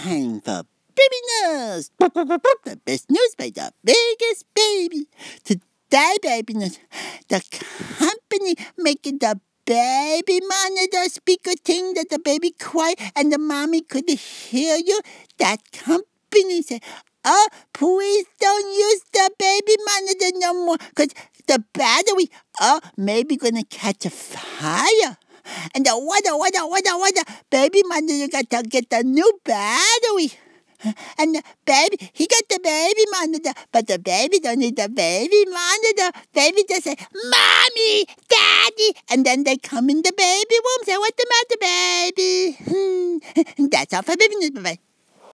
time for baby news. The best news by the biggest baby. Today, baby news, the company making the baby monitor speaker thing that the baby quiet and the mommy could hear you. That company said, oh, please don't use the baby monitor no more because the battery, oh, maybe gonna catch a fire. And the water, water, water, water, baby monitor got to get the new battery. And the baby, he got the baby monitor, but the baby don't need the baby monitor. The baby just say, Mommy, Daddy, and then they come in the baby room, say, What's the matter, baby? Hmm. That's all for baby news. Bye-bye.